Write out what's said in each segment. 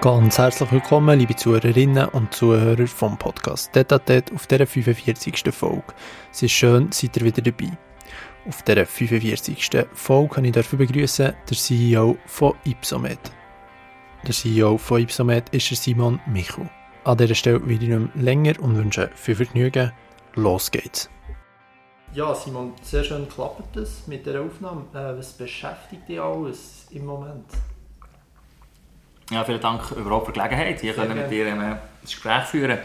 Ganz herzlich willkommen, liebe Zuhörerinnen und Zuhörer vom Podcast Detatet auf dieser 45. Folge. Es ist schön, seid ihr wieder dabei. Auf dieser 45. Folge kann ich dafür begrüßen den CEO von Ipsomed. Der CEO von Ipsomed ist Simon Michel. An dieser Stelle will ich nicht länger und wünsche viel Vergnügen. Los geht's! Ja, Simon, sehr schön klappt es mit der Aufnahme. Äh, was beschäftigt dich alles im Moment? Ja, vielen Dank überhaupt für die Gelegenheit. Hier können mit dir ein Gespräch führen.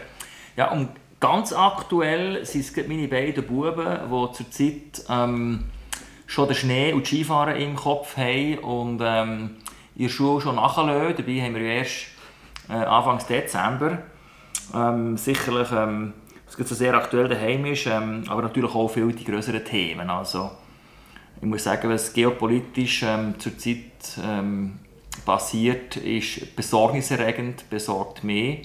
Ja, und ganz aktuell sind es meine beiden Buben, die zurzeit ähm, schon den Schnee und Skifahren im Kopf haben und ähm, ihre Schuhe schon nachlösen. Dabei haben wir ja erst äh, Anfang Dezember. Ähm, sicherlich, ähm, was so sehr aktuell daheim ist, ähm, aber natürlich auch viele die größeren Themen. Also, ich muss sagen, was geopolitisch ähm, zurzeit ähm, passiert, ist besorgniserregend, besorgt mehr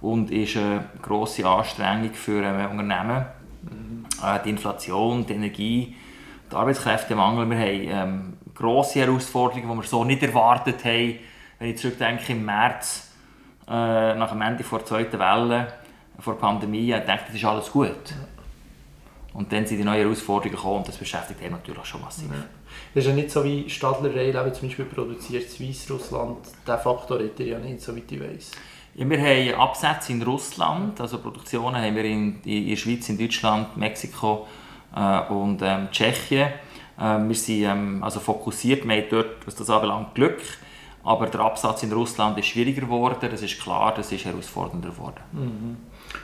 und ist eine grosse Anstrengung für ein Unternehmen. Mhm. die Inflation, die Energie, der Arbeitskräftemangel. Wir haben ähm, grosse Herausforderungen, die wir so nicht erwartet haben. Wenn ich zurückdenke, im März, äh, nach dem Ende der zweiten Welle, vor der Pandemie, ich dachte, das ist alles gut. Und dann sind die neuen Herausforderungen gekommen und das beschäftigt einen natürlich schon massiv. Ja. Das ist ja nicht so wie Stadler Rail, zum Beispiel produziert Weißrussland. Der Faktor hat er ja nicht, so wie ich weiß. Ja, wir haben Absätze in Russland, also Produktionen haben wir in, in der Schweiz, in Deutschland, Mexiko äh, und ähm, Tschechien. Äh, wir sind ähm, also fokussiert, wir haben dort, was das anbelangt, Glück. Aber der Absatz in Russland ist schwieriger geworden, das ist klar, das ist herausfordernder geworden. Mhm.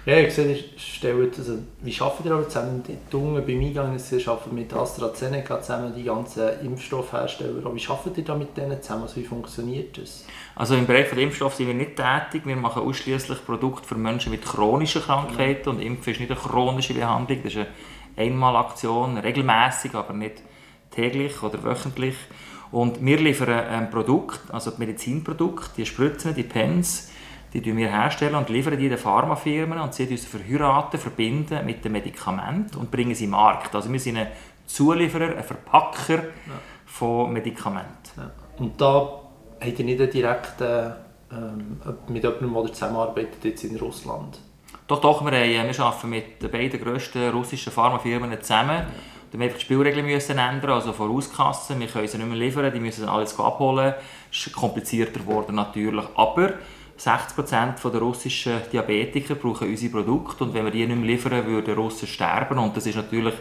Ja, ich sehe, stellt, also, wie arbeiten ihr aber zusammen? Die Unten beim Eingang Sie arbeiten mit AstraZeneca zusammen, die ganzen Impfstoffhersteller. Wie arbeitet ihr da mit denen zusammen? Also, wie funktioniert das? Also im Bereich der Impfstoff sind wir nicht tätig. Wir machen ausschließlich Produkte für Menschen mit chronischen Krankheiten. Mhm. Und Impfen ist nicht eine chronische Behandlung, das ist eine Einmalaktion, regelmäßig, aber nicht täglich oder wöchentlich. Und wir liefern ein Produkt, also Medizinprodukt, die Spritzen, die Pens, die wir herstellen und liefern die den Pharmafirmen und sie uns verheiraten, verbinden mit dem Medikament und bringen sie in den Markt. Also wir sind ein Zulieferer, ein Verpacker ja. von Medikamenten. Ja. Und da habt ihr nicht direkt äh, mit jemandem, der zusammenarbeitet jetzt in Russland? Doch, doch, wir, haben, wir arbeiten mit den beiden grössten russischen Pharmafirmen zusammen. Da müssen wir die Spielregeln müssen ändern, also Vorauskassen. Wir können sie nicht mehr liefern, die müssen alles abholen. Es ist komplizierter geworden natürlich, aber 60% der russischen Diabetiker brauchen unsere Produkte und wenn wir die nicht mehr liefern, würden Russen sterben und das ist natürlich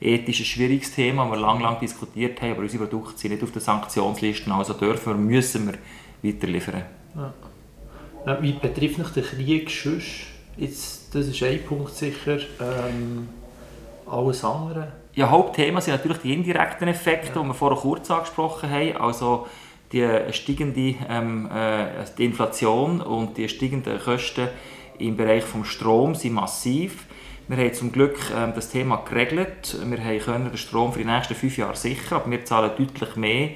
ethisch ein schwieriges Thema, das wir lange, lange diskutiert haben, aber unsere Produkte sind nicht auf den Sanktionslisten, also dürfen wir, müssen wir weiter liefern. Ja. Wie betrifft mich der Krieg sonst? Jetzt, das ist ein Punkt sicher. Ähm, alles andere? Ja, Hauptthema sind natürlich die indirekten Effekte, ja. die wir vorher kurz angesprochen haben. Also die steigende ähm, äh, die Inflation und die steigenden Kosten im Bereich des Stroms sind massiv. Wir haben zum Glück ähm, das Thema geregelt. Wir haben können den Strom für die nächsten fünf Jahre sichern, aber wir zahlen deutlich mehr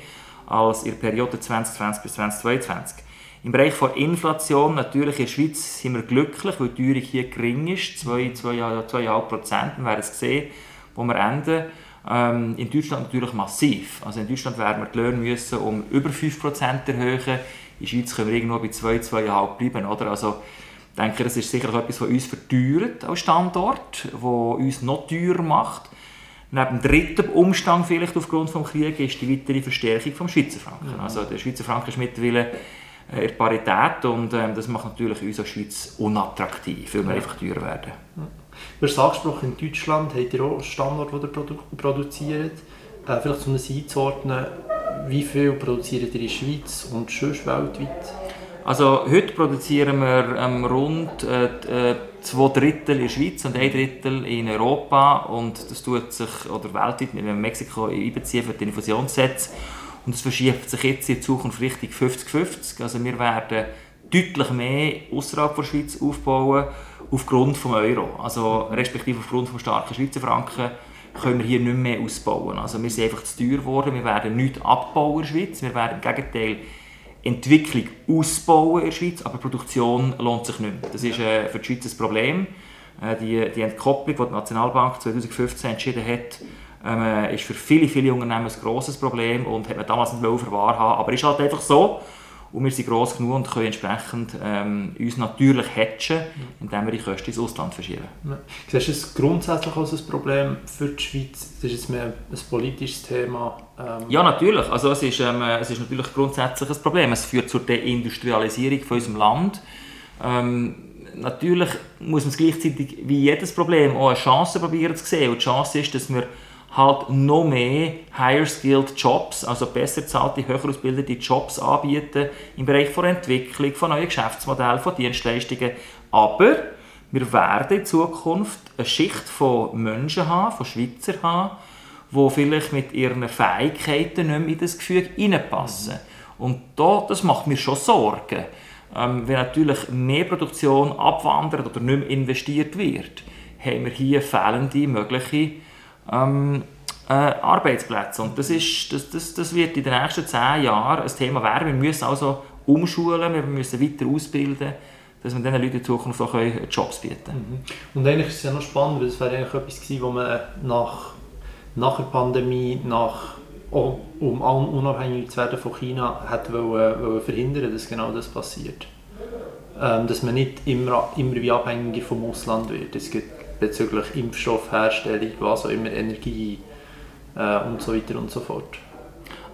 als in der Periode 2020 bis 2022. Im Bereich der Inflation, natürlich in der Schweiz sind wir glücklich, weil die Teuerung hier gering ist, 2,5 Prozent, wir werden es sehen, wo wir enden. Ähm, in Deutschland natürlich massiv. Also in Deutschland werden wir die Löhne müssen um über 5% erhöhen. In der Schweiz können wir irgendwo bei 2, 2,5 bleiben. Oder? Also, ich denke, das ist sicherlich etwas, was uns verteuert als Standort, was uns noch teurer macht. Neben dem dritten Umstand vielleicht aufgrund des Krieges ist die weitere Verstärkung des Schweizer Franken. Mhm. Also der Schweizer Franken ist mittlerweile äh, in Parität und ähm, das macht natürlich uns als Schweiz unattraktiv, weil wir einfach teurer werden. Mhm. Du hast angesprochen, in Deutschland habt ihr auch einen Standort, den ihr produ produziert. Äh, vielleicht um es einzuordnen, wie viel produziert ihr in der Schweiz und sonst weltweit? Also heute produzieren wir ähm, rund äh, äh, zwei Drittel in der Schweiz und ein Drittel in Europa und das tut sich, oder weltweit, wir Mexiko einbeziehen für die Infusionssätze und es verschiebt sich jetzt in Zukunft Richtung 50-50. Also wir werden deutlich mehr außerhalb der Schweiz aufbauen aufgrund des Euro. Also respektive aufgrund des starken Schweizer Franken können wir hier nicht mehr ausbauen. Also wir sind einfach zu teuer geworden, wir werden nichts abbauen in der Schweiz, wir werden im Gegenteil Entwicklung ausbauen in der Schweiz, aber Produktion lohnt sich nicht mehr. Das ist äh, für die Schweiz ein Problem. Äh, die, die Entkopplung, die die Nationalbank 2015 entschieden hat, ähm, ist für viele, viele Unternehmen ein grosses Problem und hat man damals nicht mehr wahr haben. Aber ist halt einfach so. Und wir sind gross genug und können entsprechend ähm, uns natürlich hatchen, indem wir die Kosten ins Ausland verschieben. Ja. Siehst du es grundsätzlich als ein Problem für die Schweiz? Das ist jetzt mehr ein politisches Thema. Ähm. Ja, natürlich. Also es ist, ähm, es ist natürlich grundsätzlich ein Problem. Es führt zur Deindustrialisierung von unserem Land. Ähm, natürlich muss man es gleichzeitig wie jedes Problem auch eine Chance probieren zu sehen. Und die Chance ist, dass wir halt noch mehr higher skilled Jobs, also besser bezahlte, höher ausgebildete Jobs anbieten im Bereich von Entwicklung, von neuen Geschäftsmodellen, von Dienstleistungen. Aber wir werden in Zukunft eine Schicht von Menschen haben, von Schweizer haben, die vielleicht mit ihren Fähigkeiten nicht mehr in das Gefüge hineinpassen. Und da, das macht mir schon Sorgen. Ähm, wenn natürlich mehr Produktion abwandert oder nicht mehr investiert wird, haben wir hier fehlende mögliche ähm, äh, Arbeitsplätze. Und das, ist, das, das, das wird in den nächsten zehn Jahren ein Thema werden. Wir müssen also umschulen, wir müssen weiter ausbilden, dass wir diesen Leuten in Zukunft auch Jobs bieten können. Mhm. Und eigentlich ist es ja noch spannend, weil es wäre eigentlich etwas gewesen, wo man nach, nach der Pandemie, nach, um unabhängig zu werden von China, hätte wollen, wollen verhindern, dass genau das passiert. Ähm, dass man nicht immer, immer wie abhängiger vom Ausland wird. Es gibt bezüglich Impfstoffherstellung, was auch immer, Energie äh, und so weiter und so fort.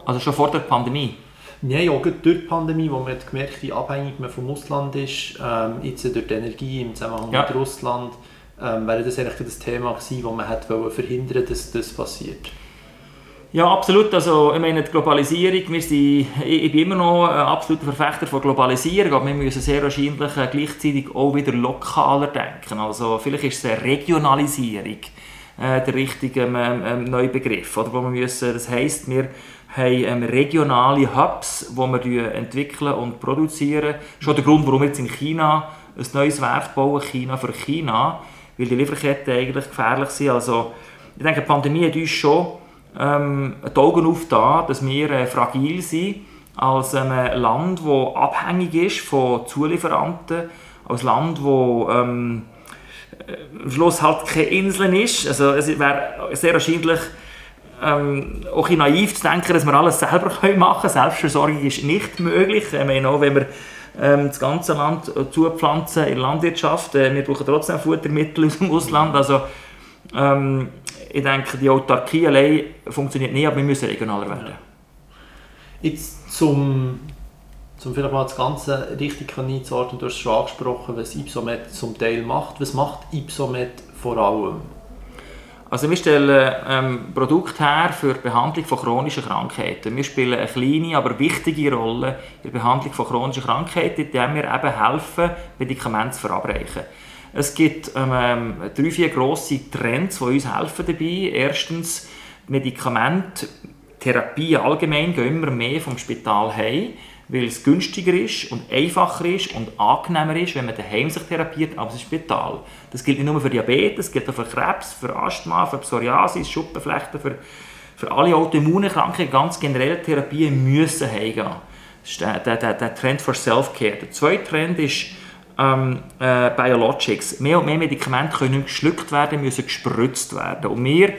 Also schon vor der Pandemie? Ja, ja, durch die Pandemie, wo man hat gemerkt wie abhängig man vom Ausland ist, ähm, jetzt durch die Energie im Zusammenhang ja. mit Russland, ähm, wäre das eigentlich das Thema gewesen, wo man hätte verhindern dass das passiert. Ja, absolut. Also, ich meine, die Globalisierung, wir sind, ich, bin immer noch ein absoluter Verfechter von Globalisierung, aber wir müssen sehr wahrscheinlich äh, gleichzeitig auch wieder lokaler denken. Also, vielleicht ist es Regionalisierung äh, der richtige ähm, ähm, neue Begriff. Oder wo wir müssen, das heisst, wir haben ähm, regionale Hubs, wo wir entwickeln und produzieren. Schon der Grund, warum wir jetzt in China ein neues Werk bauen, China für China, weil die Lieferketten eigentlich gefährlich sind. Also, ich denke, die Pandemie hat uns schon ähm, die Augen aufgetan, dass wir äh, fragil sind als ein Land, das abhängig ist von Zulieferanten, als Land, das ähm, äh, am Schluss halt keine Insel ist. Also es wäre sehr wahrscheinlich ähm, auch naiv zu denken, dass wir alles selber machen können. Selbstversorgung ist nicht möglich. Ich meine, auch wenn wir ähm, das ganze Land äh, zupflanzen in der Landwirtschaft, äh, wir brauchen trotzdem Futtermittel aus dem Ausland. Also, ähm, ich denke, die Autarkie allein funktioniert nicht, aber wir müssen regionaler werden. Jetzt zum, zum vielleicht mal das Ganze richtig einzuordnen, du hast es schon angesprochen, was Ipsomet zum Teil macht. Was macht Ipsomet vor allem? Also wir stellen ähm, Produkte her für die Behandlung von chronischen Krankheiten. Wir spielen eine kleine, aber wichtige Rolle in der Behandlung von chronischen Krankheiten, indem wir eben helfen, Medikamente zu verabreichen. Es gibt ähm, ähm, drei, vier grosse Trends, die uns helfen dabei. Erstens, Medikamente, Therapie allgemein gehen immer mehr vom Spital heim, weil es günstiger ist und einfacher ist und angenehmer ist, wenn man daheim sich therapiert, als im Spital. Das gilt nicht nur für Diabetes, das gilt auch für Krebs, für Asthma, für Psoriasis, Schuppenflechten, für, für alle Autoimmunerkrankungen, ganz generell Therapien müssen heimgehen. Das ist der, der, der Trend für Self-Care. Der zweite Trend ist, ähm, äh, Biologics. Mehr und mehr Medikamente können nicht geschluckt werden, müssen gespritzt werden. Und wir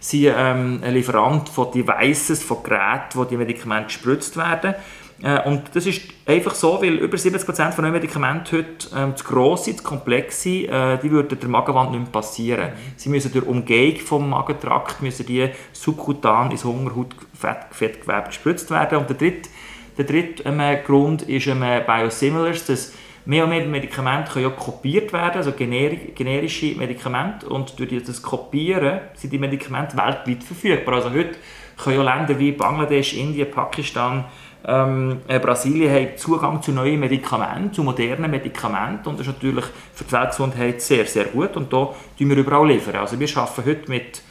sind ähm, ein Lieferant von Devices, von Geräten, wo die Medikamente gespritzt werden. Äh, und das ist einfach so, weil über 70% von neuen Medikamenten heute ähm, zu gross sind, zu komplex sind, äh, die würden der Magenwand nicht mehr passieren. Sie müssen durch Umgehung vom Magentrakt müssen die subkutan ins Hungerhautfettgewebe gespritzt werden. Und der dritte, der dritte ähm, Grund ist ähm, Biosimilars, dass Mehr und mehr Medikamente können ja kopiert werden, also generische Medikamente. Und durch das Kopieren sind die Medikamente weltweit verfügbar. Also heute können ja Länder wie Bangladesch, Indien, Pakistan, ähm, äh, Brasilien haben Zugang zu neuen Medikamenten, zu modernen Medikamenten. Und das ist natürlich für die Weltgesundheit sehr, sehr gut. Und da liefern wir überall. Liefern. Also wir arbeiten heute mit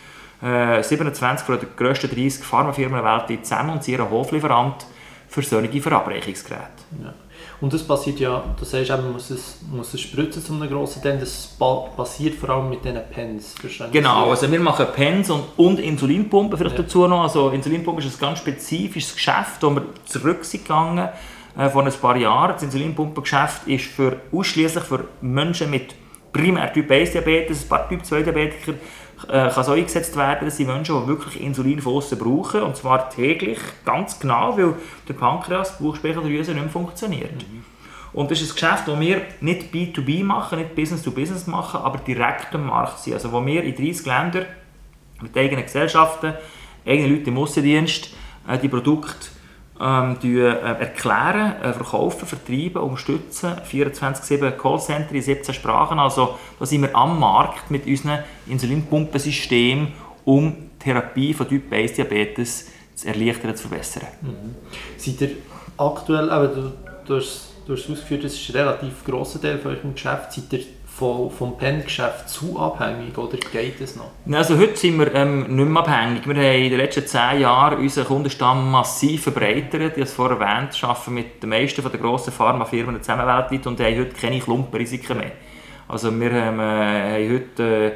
äh, 27 von den grössten 30 Pharmafirmen weltweit zusammen und sind Hoflieferant für solche Verabreichungsgeräte. Ja. Und das passiert ja, sagst eben, man muss es, muss es spritzen zu einem grossen Teil, das passiert vor allem mit diesen Pens. Genau, also wir machen Pens und, und Insulinpumpen vielleicht ja. dazu noch. Also Insulinpumpen ist ein ganz spezifisches Geschäft, wo wir zurück sind gegangen äh, vor ein paar Jahren. Das Insulinpumpengeschäft ist für, ausschließlich für Menschen mit primär Typ 1 Diabetes, ein paar Typ 2 Diabetiker, äh, kann so eingesetzt werden, dass die Menschen, die wirklich Insulin von außen brauchen, und zwar täglich, ganz genau, weil der Pankreas, die Bauchspeicheldrüse nicht mehr funktioniert. Mhm. Und das ist ein Geschäft, das wir nicht B2B machen, nicht Business to Business machen, aber direkt am Markt sind. Also wo wir in 30 Ländern mit eigenen Gesellschaften, eigenen Leuten im Aussendienst äh, die Produkte ähm, äh, erklären, äh, verkaufen, vertreiben, unterstützen. 24-7 Callcenter in 17 Sprachen. Also da sind wir am Markt mit unserem Insulinpumpensystem, um die Therapie von Typ 1 Diabetes zu erleichtern, zu verbessern. Mhm. Seid ihr aktuell, aber du, du, hast, du hast ausgeführt, das ist ein relativ grosser Teil von eurem Geschäft, seid ihr vom, vom Pen-Geschäft zu abhängig oder geht es noch? Also heute sind wir ähm, nicht mehr abhängig. Wir haben in den letzten zehn Jahren unseren Kundenstamm massiv verbreitert. Ich habe es vorher erwähnt, wir arbeiten mit den meisten der grossen Pharmafirmen zusammen weltweit und haben heute keine Klumpenrisiken mehr. Also wir haben, äh, haben heute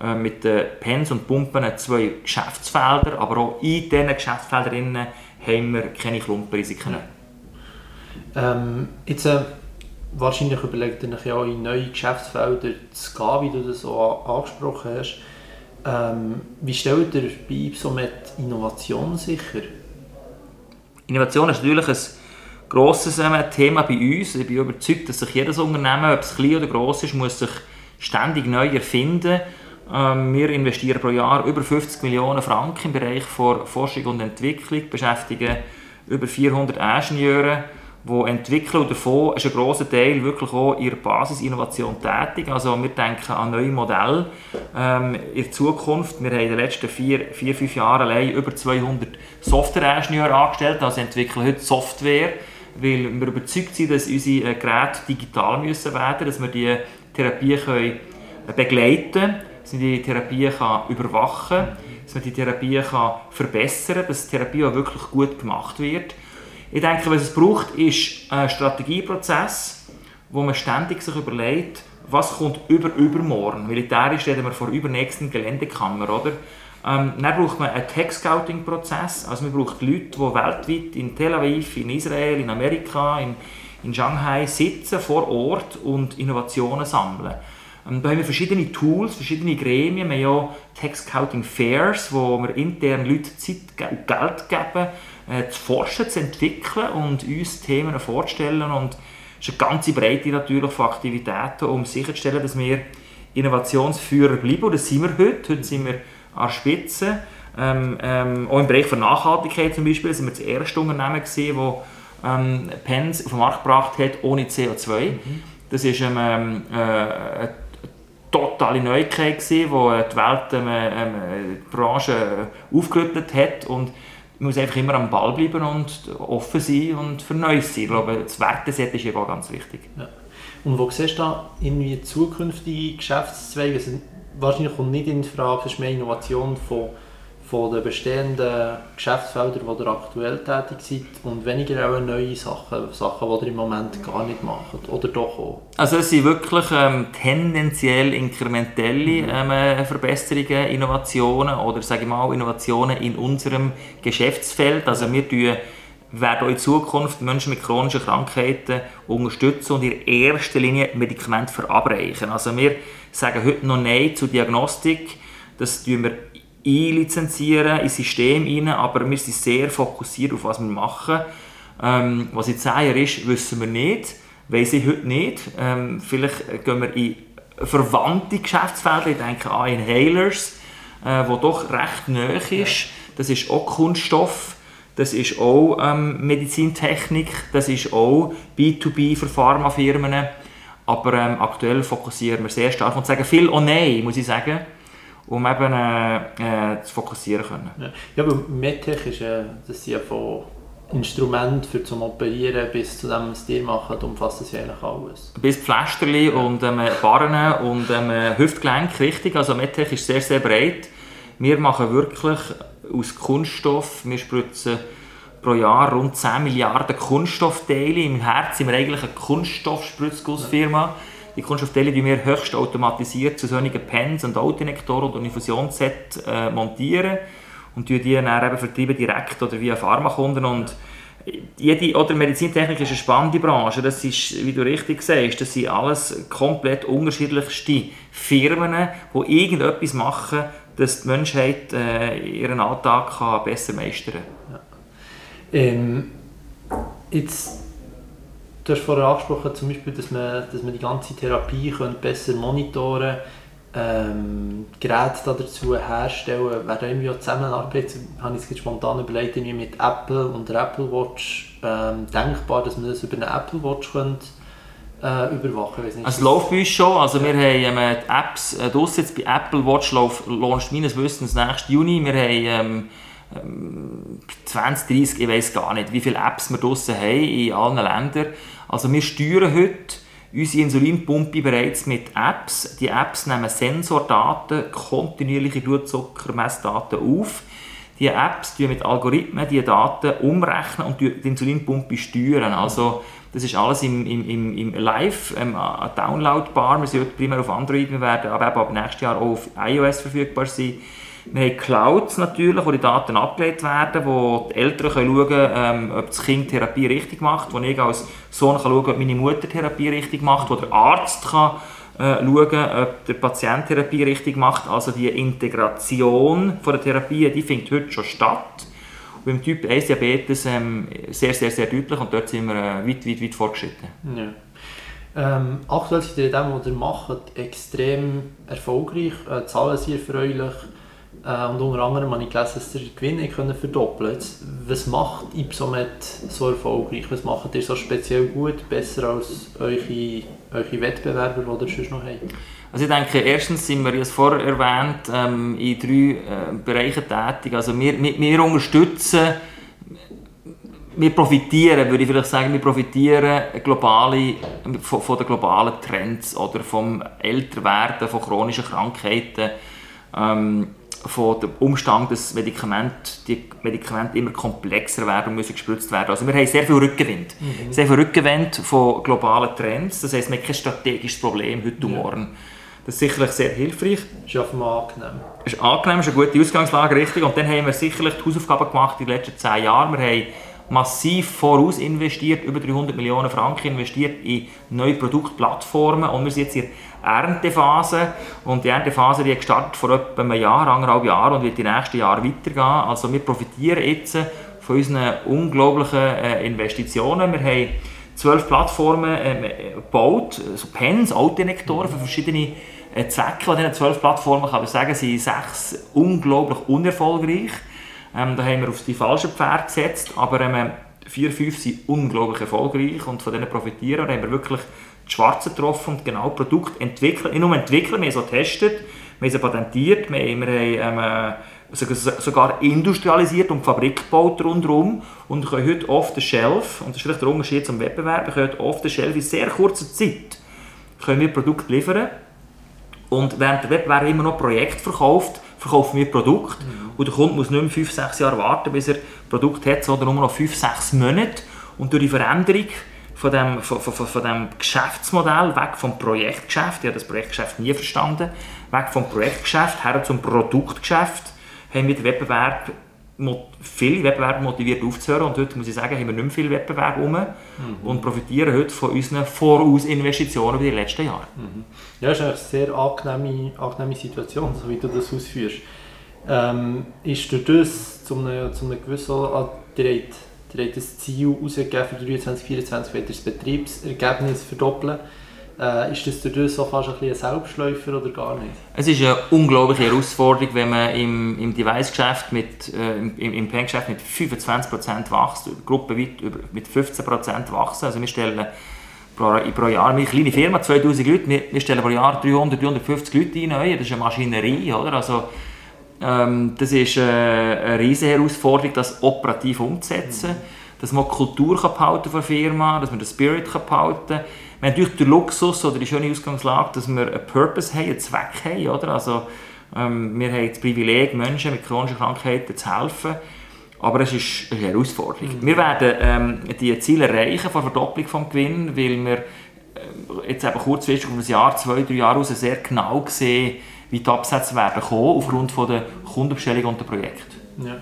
äh, mit den Pens und Pumpen zwei Geschäftsfelder, aber auch in diesen Geschäftsfeldern haben wir keine Klumpenrisiken mehr. Ähm, jetzt, äh wahrscheinlich überlegt ihr euch ja in neue Geschäftsfelder zu gehen, wie du das so angesprochen hast. Ähm, wie stellt ihr bei Ipsomet Innovation sicher? Innovation ist natürlich ein grosses äh, Thema bei uns. Ich bin überzeugt, dass sich jedes Unternehmen, ob es klein oder gross ist, muss sich ständig neu erfinden ähm, wir investieren pro Jahr über 50 Millionen Franken im Bereich von Forschung und Entwicklung, beschäftigen über 400 Ingenieure die entwickeln und davon ist ein grosser Teil wirklich auch in der Basisinnovation tätig. Also wir denken an neue Modelle ähm, in Zukunft. Wir haben in den letzten vier, vier fünf Jahren allein über 200 Software-Ingenieure angestellt, also entwickeln heute Software, weil wir überzeugt sind, dass unsere äh, Geräte digital müssen werden, dass wir die Therapie können äh, begleiten können, dass man die Therapie kann überwachen kann, dass man die Therapie kann verbessern kann, dass die Therapie auch wirklich gut gemacht wird. Ich denke, was es braucht, ist ein Strategieprozess, wo man ständig sich überlegt, was kommt über übermorgen. Militärisch reden wir vor übernächsten Geländekammer, oder? Ähm, dann braucht man einen Tech-Scouting-Prozess. Also man braucht Leute, die weltweit in Tel Aviv, in Israel, in Amerika, in, in Shanghai sitzen vor Ort und Innovationen sammeln. Ähm, da haben wir verschiedene Tools, verschiedene Gremien. Wir haben ja Tech-Scouting Fairs, wo wir intern Leute Zeit und Geld geben, äh, zu forschen, zu entwickeln und uns Themen vorzustellen. Und es ist eine ganze Breite natürlich von Aktivitäten, um sicherzustellen, dass wir Innovationsführer bleiben. Und das sind wir heute. Heute sind wir an der Spitze. Ähm, ähm, auch im Bereich von Nachhaltigkeit zum Beispiel sind wir das erste Unternehmen gewesen, das ähm, Pens auf den Markt gebracht hat ohne CO2. Mhm. Das ist ähm, ähm, äh, eine totale Neuigkeit gewesen, die die Welt, ähm, ähm, die Branche aufgerüttelt hat und man muss einfach immer am Ball bleiben und offen sein und für Neues sein. Ich glaube, das Werteset ist eben auch ganz wichtig. Ja. Und wo siehst du da irgendwie zukünftige Geschäftszweige? Also wahrscheinlich kommt nicht in Frage, ist mehr Innovation von von den bestehenden Geschäftsfeldern, die ihr aktuell tätig seid und weniger auch neue Sachen, Sachen, die ihr im Moment gar nicht macht oder doch auch? Also es sind wirklich ähm, tendenziell inkrementelle mhm. ähm, Verbesserungen, Innovationen oder sage ich mal Innovationen in unserem Geschäftsfeld. Also wir tun werden auch in Zukunft Menschen mit chronischen Krankheiten unterstützen und in erster Linie Medikamente verabreichen. Also wir sagen heute noch Nein zur Diagnostik. Das tun wir einlizenzieren ins System rein, aber wir sind sehr fokussiert auf was wir machen. Ähm, was in 10 Jahren ist, wissen wir nicht, weiss ich heute nicht. Ähm, vielleicht gehen wir in verwandte Geschäftsfelder, ich denke an Inhalers, äh, wo doch recht nahe ist. Das ist auch Kunststoff, das ist auch ähm, Medizintechnik, das ist auch B2B für Pharmafirmen. Aber ähm, aktuell fokussieren wir sehr stark und sagen viel oh nein, muss ich sagen um eben äh, äh, zu fokussieren können. Ja, ja aber MedTech ist äh, das ja von Instrument für zum Operieren bis zu dem, was die machen, umfasst das ja eigentlich alles. Bis Pflasterli ja. und ähm, Barren und ähm, Hüftgelenk, richtig. Also MedTech ist sehr, sehr breit. Wir machen wirklich aus Kunststoff, wir spritzen pro Jahr rund 10 Milliarden Kunststoffteile. Im Herz sind wir eigentlich eine Kunststoffspritzgussfirma. Ja. Die Kunststoffteile die wir höchst automatisiert zu solchen Pens und Autoinjektoren und Infusionsset äh, montieren und die dann eben vertreiben direkt oder via Pharmakunden und jede oder Medizintechnik ist eine spannende Branche. Das ist, wie du richtig sagst, das sind alles komplett unterschiedlichste Firmen, die irgendetwas machen, dass die Menschheit äh, ihren Alltag kann besser meistern kann. Ja. Ähm, jetzt, du hast vorher angesprochen, zum Beispiel, dass man, dass man die ganze Therapie besser monitoren könnte ähm, Geräte dazu herstellen, wäre irgendwie auch Zusammenarbeit, habe ich es spontan überlegt, mit Apple und der Apple Watch ähm, denkbar, dass man das über eine Apple Watch könnte, äh, überwachen könnte. Es läuft bei uns schon, also wir haben ähm, die Apps äh, draussen, jetzt bei Apple Watch launcht meines Wissens nächsten Juni, wir haben ähm, 20, ähm, 30, ich weiß gar nicht, wie viele Apps wir draussen haben in allen Ländern. Also wir steuern heute unsere Insulinpumpe bereits mit Apps. Die Apps nehmen Sensordaten, kontinuierliche Blutzuckermessdaten auf. Die Apps die mit Algorithmen die Daten umrechnen und die Insulinpumpe steuern. Also das ist alles im, im, im, Live ähm, downloadbar. Wir sind primär auf Android, wir werden aber ab nächstes Jahr auch auf iOS verfügbar sein. Wir haben Clouds natürlich, wo die Daten abgelegt werden, wo die Eltern schauen können, ähm, ob das Kind Therapie richtig macht, wo ich als Sohn schauen kann, ob meine Mutter Therapie richtig macht, wo der Arzt kann äh, schauen, ob der Patient Therapie richtig macht. Also die Integration von der Therapie, die findet heute schon statt. Und beim Typ 1 Diabetes ähm, sehr, sehr, sehr deutlich und dort sind wir äh, weit, weit, weit fortgeschritten. Ja. Ähm, aktuell sind ihr dem, was ihr macht, extrem erfolgreich. Äh, Zahlen sind erfreulich. Äh, und unter anderem habe ich gelesen, dass ihr Gewinne können verdoppeln Was macht Ipsomet so erfolgreich? Was macht ihr so speziell gut, besser als eure, eure Wettbewerber, die ihr sonst noch habt? Also ich denke, erstens sind wir, wie es vorher erwähnt, ähm, in drei äh, Bereichen tätig. Also wir, wir, wir unterstützen wir profitieren, würde ich vielleicht sagen, wir profitieren globale, von, von den globalen Trends oder vom Älterwerden, von chronischen Krankheiten. Ähm, von dem Umstand, dass Medikamente, die Medikamente immer komplexer werden und müssen gespritzt werden. Also wir haben sehr viel Rückgewinn. Mhm. Sehr viel Rückgewinn von globalen Trends. Das heisst, wir haben kein strategisches Problem heute und morgen. Das ist sicherlich sehr hilfreich. Das ist offenbar angenehm. Das ist angenehm, ist eine gute Ausgangslage, richtig. Und dann haben wir sicherlich die Hausaufgaben gemacht in den letzten zehn Jahren. Wir haben massiv voraus investiert, über 300 Millionen Franken investiert in neue Produktplattformen und wir sind jetzt in Erntephase und die Erntephase die hat gestartet vor etwa einem Jahr, anderthalb Jahren und wird die nächsten Jahre weitergehen. Also wir profitieren jetzt von unseren unglaublichen äh, Investitionen. Wir haben zwölf Plattformen äh, gebaut, so Pens, Autoinjektoren für verschiedene äh, Zwecke. Von diesen zwölf Plattformen kann ich sagen, sind sechs unglaublich unerfolgreich. Ähm, da haben wir auf die falschen Pferde gesetzt, aber ähm, vier, fünf sind unglaublich erfolgreich und von denen profitieren. Da haben wir wirklich die Schwarzen getroffen und genau Produkt entwickelt. Nicht nur entwickelt, wir haben es getestet, wir haben sie patentiert, wir, wir haben ähm, sogar industrialisiert und Fabrik gebaut rundherum und können heute off the shelf, und das ist vielleicht der Unterschied zum Wettbewerb, wir können off the shelf in sehr kurzer Zeit können wir Produkte liefern und während der Wettbewerb immer noch Projekt verkauft, verkaufen wir Produkt mhm. und der Kunde muss nicht mehr 5, 6 Jahre warten, bis er Produkt hat, sondern nur noch 5, 6 Monate und durch die Veränderung von dem, von, von, von dem Geschäftsmodell, weg vom Projektgeschäft, ich habe das Projektgeschäft nie verstanden, weg vom Projektgeschäft her zum Produktgeschäft, haben wir den Wettbewerb viele Wettbewerber motiviert aufzuhören und heute muss ich sagen, haben wir nicht mehr viel Wettbewerb um mhm. und profitieren heute von unseren Vorausinvestitionen über die letzten Jahre. Mhm. Ja, das ist eine sehr angenehme, angenehme Situation, so wie du das ausführst. Ähm, ist durch das zu einem, zu einem gewissen, ah, Ihr habt das Ziel herausgegeben für 2023 2024 wollt ihr das Betriebsergebnis verdoppeln. Äh, ist das dadurch so fast ein, ein Selbstläufer oder gar nicht? Es ist eine unglaubliche Herausforderung, wenn man im, im Device-Geschäft, mit, äh, im, im Pen-Geschäft mit 25% wächst, gruppenweit mit 15% wachsen. Also wir stellen pro, pro Jahr, eine kleine Firma, 2000 Leute, wir, wir stellen pro Jahr 300, 350 Leute ein, das ist eine Maschinerie, oder? Also, ähm, das ist äh, eine riesige Herausforderung, das operativ umzusetzen. Mhm. Dass man die Kultur behalten von der Firma, dass man den Spirit behalten kann. Wir haben natürlich den Luxus oder die schöne Ausgangslage, dass wir einen Purpose haben, einen Zweck haben. Oder? Also, ähm, wir haben das Privileg, Menschen mit chronischen Krankheiten zu helfen. Aber es ist eine Herausforderung. Mhm. Wir werden ähm, die Ziele erreichen von der Verdopplung Gewinns, weil wir äh, jetzt eben kurzfristig um ein Jahr, zwei, drei Jahre raus sehr genau sehen, wie die Absätze werden kommen, aufgrund von der Kundenbestellung und der Projekte. Ja.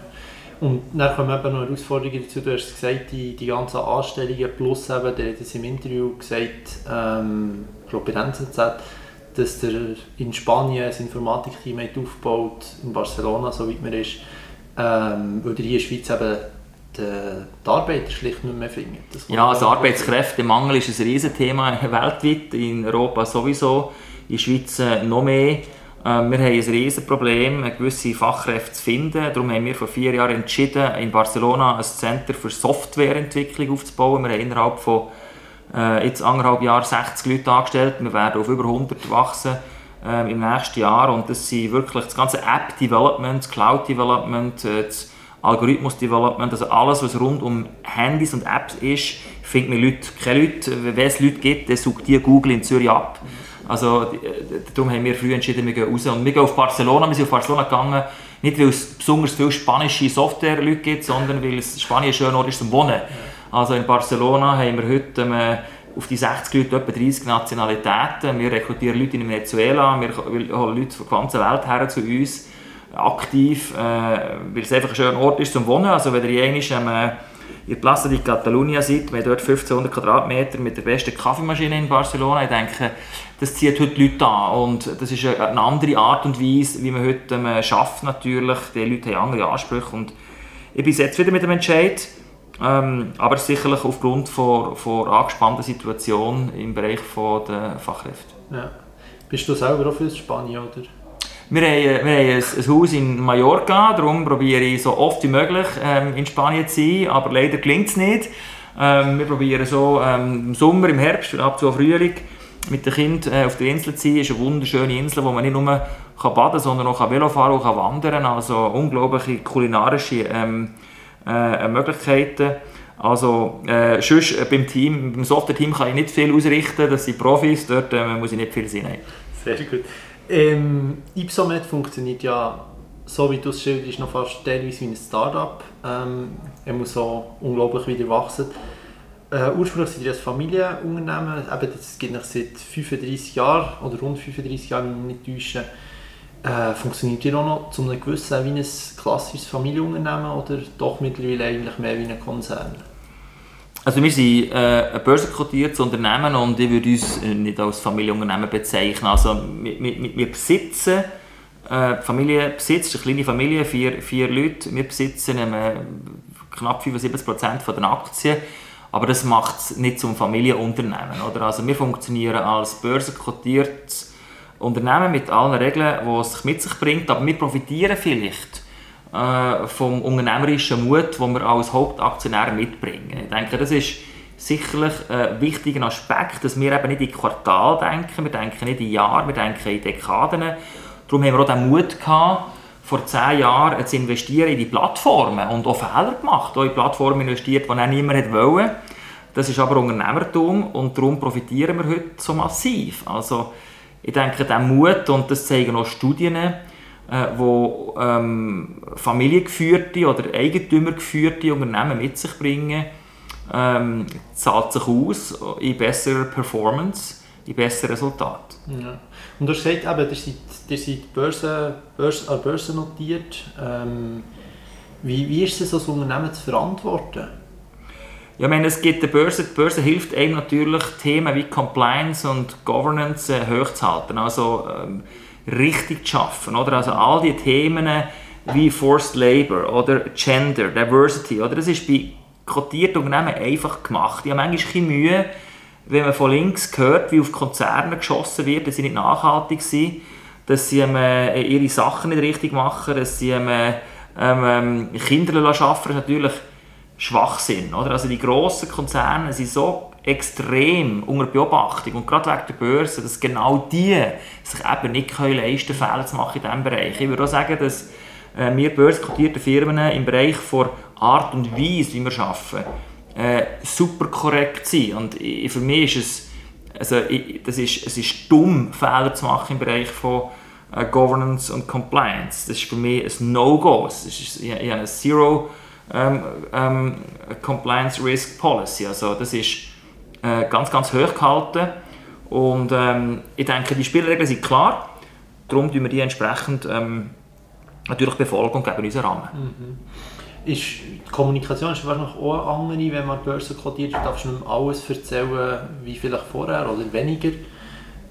Und dann kommen eben noch Herausforderungen dazu. Du hast gesagt, die, die ganzen Anstellungen plus eben, der hat es im Interview gesagt, ähm, ich glaube bei NZZ, dass der in Spanien ein Informatikteam aufgebaut in Barcelona, so weit man ist, ähm, weil hier in der Schweiz eben die, Arbeiter schlicht nicht mehr finden. Ja, also Arbeitskräftemangel ist ein Riesenthema weltweit, in Europa sowieso, in der Schweiz äh, noch mehr. Ähm, wir haben ein Riesenproblem, gewisse Fachkräfte zu finden. Darum haben wir vor vier Jahren entschieden, in Barcelona ein Center für Softwareentwicklung aufzubauen. Wir haben innerhalb von äh, jetzt anderthalb Jahren 60 Leute angestellt. Wir werden auf über 100 wachsen äh, im nächsten Jahr. Und das sind wirklich das ganze App-Development, Cloud-Development, äh, das Algorithmus-Development, also alles, was rund um Handys und Apps ist, findet man Leute, keine Leute. Wenn es Leute gibt, dann sucht die Google in Zürich ab. Also äh, darum haben wir früh entschieden, wir gehen raus. Und wir gehen auf Barcelona, wir sind auf Barcelona gegangen, nicht weil es besonders viele spanische Software-Leute gibt, sondern weil es Spanien ein schöner Ort ist zum Wohnen. Also in Barcelona haben wir heute ähm, auf die 60 Leute etwa 30 Nationalitäten. Wir rekrutieren Leute in Venezuela, wir holen Leute von der ganzen Welt her zu uns, aktiv, äh, weil es einfach ein schöner Ort ist zum Wohnen. Also wenn ihr ähm, in Plaza di Catalunya seid, wir haben dort 1500 Quadratmeter mit der besten Kaffeemaschine in Barcelona. Ich denke, das zieht heute Leute an und das ist eine andere Art und Weise, wie man heute ähm, schafft natürlich. Die Leute haben andere Ansprüche und ich bin jetzt wieder mit dem Entscheid, ähm, aber sicherlich aufgrund von, von angespannter Situation im Bereich von der Fachkräfte. Ja. Bist du selber auch für Spanien, oder? Wir haben, wir haben ein, ein, Haus in Mallorca, darum probiere ich so oft wie möglich ähm, in Spanien zu sein, aber leider gelingt es nicht. Ähm, wir probieren so ähm, im Sommer, im Herbst, ab zu Frühling mit den Kindern äh, auf der Insel zu sein. Es ist eine wunderschöne Insel, wo man nicht nur kann baden kann, sondern auch Velo fahren und kann wandern Also unglaubliche kulinarische ähm, äh, Möglichkeiten. Also äh, sonst, äh, beim Team, beim Software-Team kann ich nicht viel ausrichten, das sind Profis, dort äh, muss ich nicht viel sehen. Sehr gut. Ähm, Ipsomet funktioniert ja, so wie du es schilderst, noch fast teilweise wie ein Start-up. Ähm, er muss so unglaublich wieder wachsen. Äh, ursprünglich sind wir ein Familienunternehmen, das gibt es seit 35 Jahren oder rund 35 Jahren, wenn ich mich nicht täusche. Äh, funktioniert ihr auch noch zu einem gewissen wie ein klassisches Familienunternehmen oder doch mittlerweile eigentlich mehr wie ein Konzern? Also wir sind äh, ein börsenkotiertes Unternehmen und ich würde uns äh, nicht als Familienunternehmen bezeichnen. Also wir, wir, wir besitzen, äh, Familie besitzt, eine kleine Familie, vier, vier Leute, wir besitzen äh, knapp 75% von den Aktien, aber das macht es nicht zum Familienunternehmen. Oder? Also wir funktionieren als börsenkotiertes Unternehmen mit allen Regeln, die es mit sich bringt, aber wir profitieren vielleicht äh, vom unternehmerischen Mut, den wir als Hauptaktionär mitbringen. Ich denke, das ist sicherlich ein wichtiger Aspekt, dass wir eben nicht in Quartal denken, wir denken nicht in Jahren, wir denken in Dekaden. Darum haben wir auch den Mut gehabt, vor zehn Jahren zu investieren in die Plattformen und auch Fehler gemacht, auch in Plattformen investiert, die auch niemand wollte. Das ist aber Unternehmertum und darum profitieren wir heute so massiv. Also ich denke, der Mut, und das zeigen auch Studien, äh, wo ähm, familiengeführte oder eigentümergeführte Unternehmen mit sich bringen, ähm, zahlt sich aus in besserer Performance, in besseren Resultaten. Ja. Und du hast gesagt, eben, ihr seid, ihr seid Börse, Börse, an Börse notiert. Ähm, wie, wie ist es, so ein Unternehmen zu verantworten? Ja, ich meine, es gibt die Börse, die Börse hilft einem natürlich, Themen wie Compliance und Governance äh, hochzuhalten. Also, ähm, richtig zu schaffen. Oder? Also all die Themen wie Forced Labor oder Gender, Diversity, oder? das ist bei kotierten Unternehmen einfach gemacht. Ich habe manchmal ein Mühe, wenn man von links hört, wie auf Konzerne geschossen wird, dass sie nicht nachhaltig sind, dass sie ähm, ihre Sachen nicht richtig machen, dass sie ähm, ähm, Kinder arbeiten, ist natürlich Schwachsinn. Oder? Also die grossen Konzerne sind so extrem unter Beobachtung und gerade wegen der Börse, dass genau die sich eben nicht leisten können, Fehler zu machen in diesem Bereich. Ich würde auch sagen, dass äh, wir börsenkotierten Firmen im Bereich von Art und Weise, wie wir arbeiten, äh, super korrekt sind. Und für mich ist es, also das ist, es ist dumm, Fehler zu machen im Bereich von äh, Governance und Compliance. Das ist für mich ein No-Go. Ich, habe eine Zero ähm, ähm, Compliance Risk Policy. Also das ist äh, ganz, ganz hoch gehalten. Und ähm, ich denke, die Spielregeln sind klar. Darum tun wir die entsprechend ähm, natürlich befolgen und geben unseren Rahmen. Mhm. ist, die Kommunikation ist wahrscheinlich auch andere, wenn man Börse kodiert, du darfst nicht alles erzählen, wie vielleicht vorher oder weniger.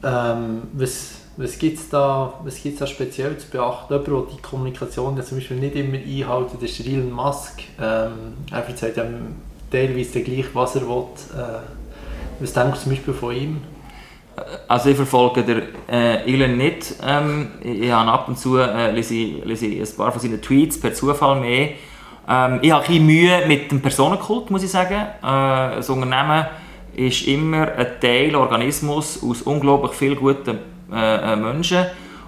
Ähm, was was gibt es da, da speziell zu beachten? Jemand, der die Kommunikation ja zum Beispiel nicht immer einhält, das ist Elon Musk. Ähm, er erzählt einem teilweise gleich, was er will. Äh, was denkst du zum Beispiel von ihm? Also ich verfolge der äh, Elon nicht. Ähm, ich habe ab und zu äh, lese, lese ein paar von seinen Tweets per Zufall mehr. Ähm, ich habe ein Mühe mit dem Personenkult, muss ich sagen. Äh, das Unternehmen ist immer ein Teil, Organismus aus unglaublich viel guten äh, äh, Menschen.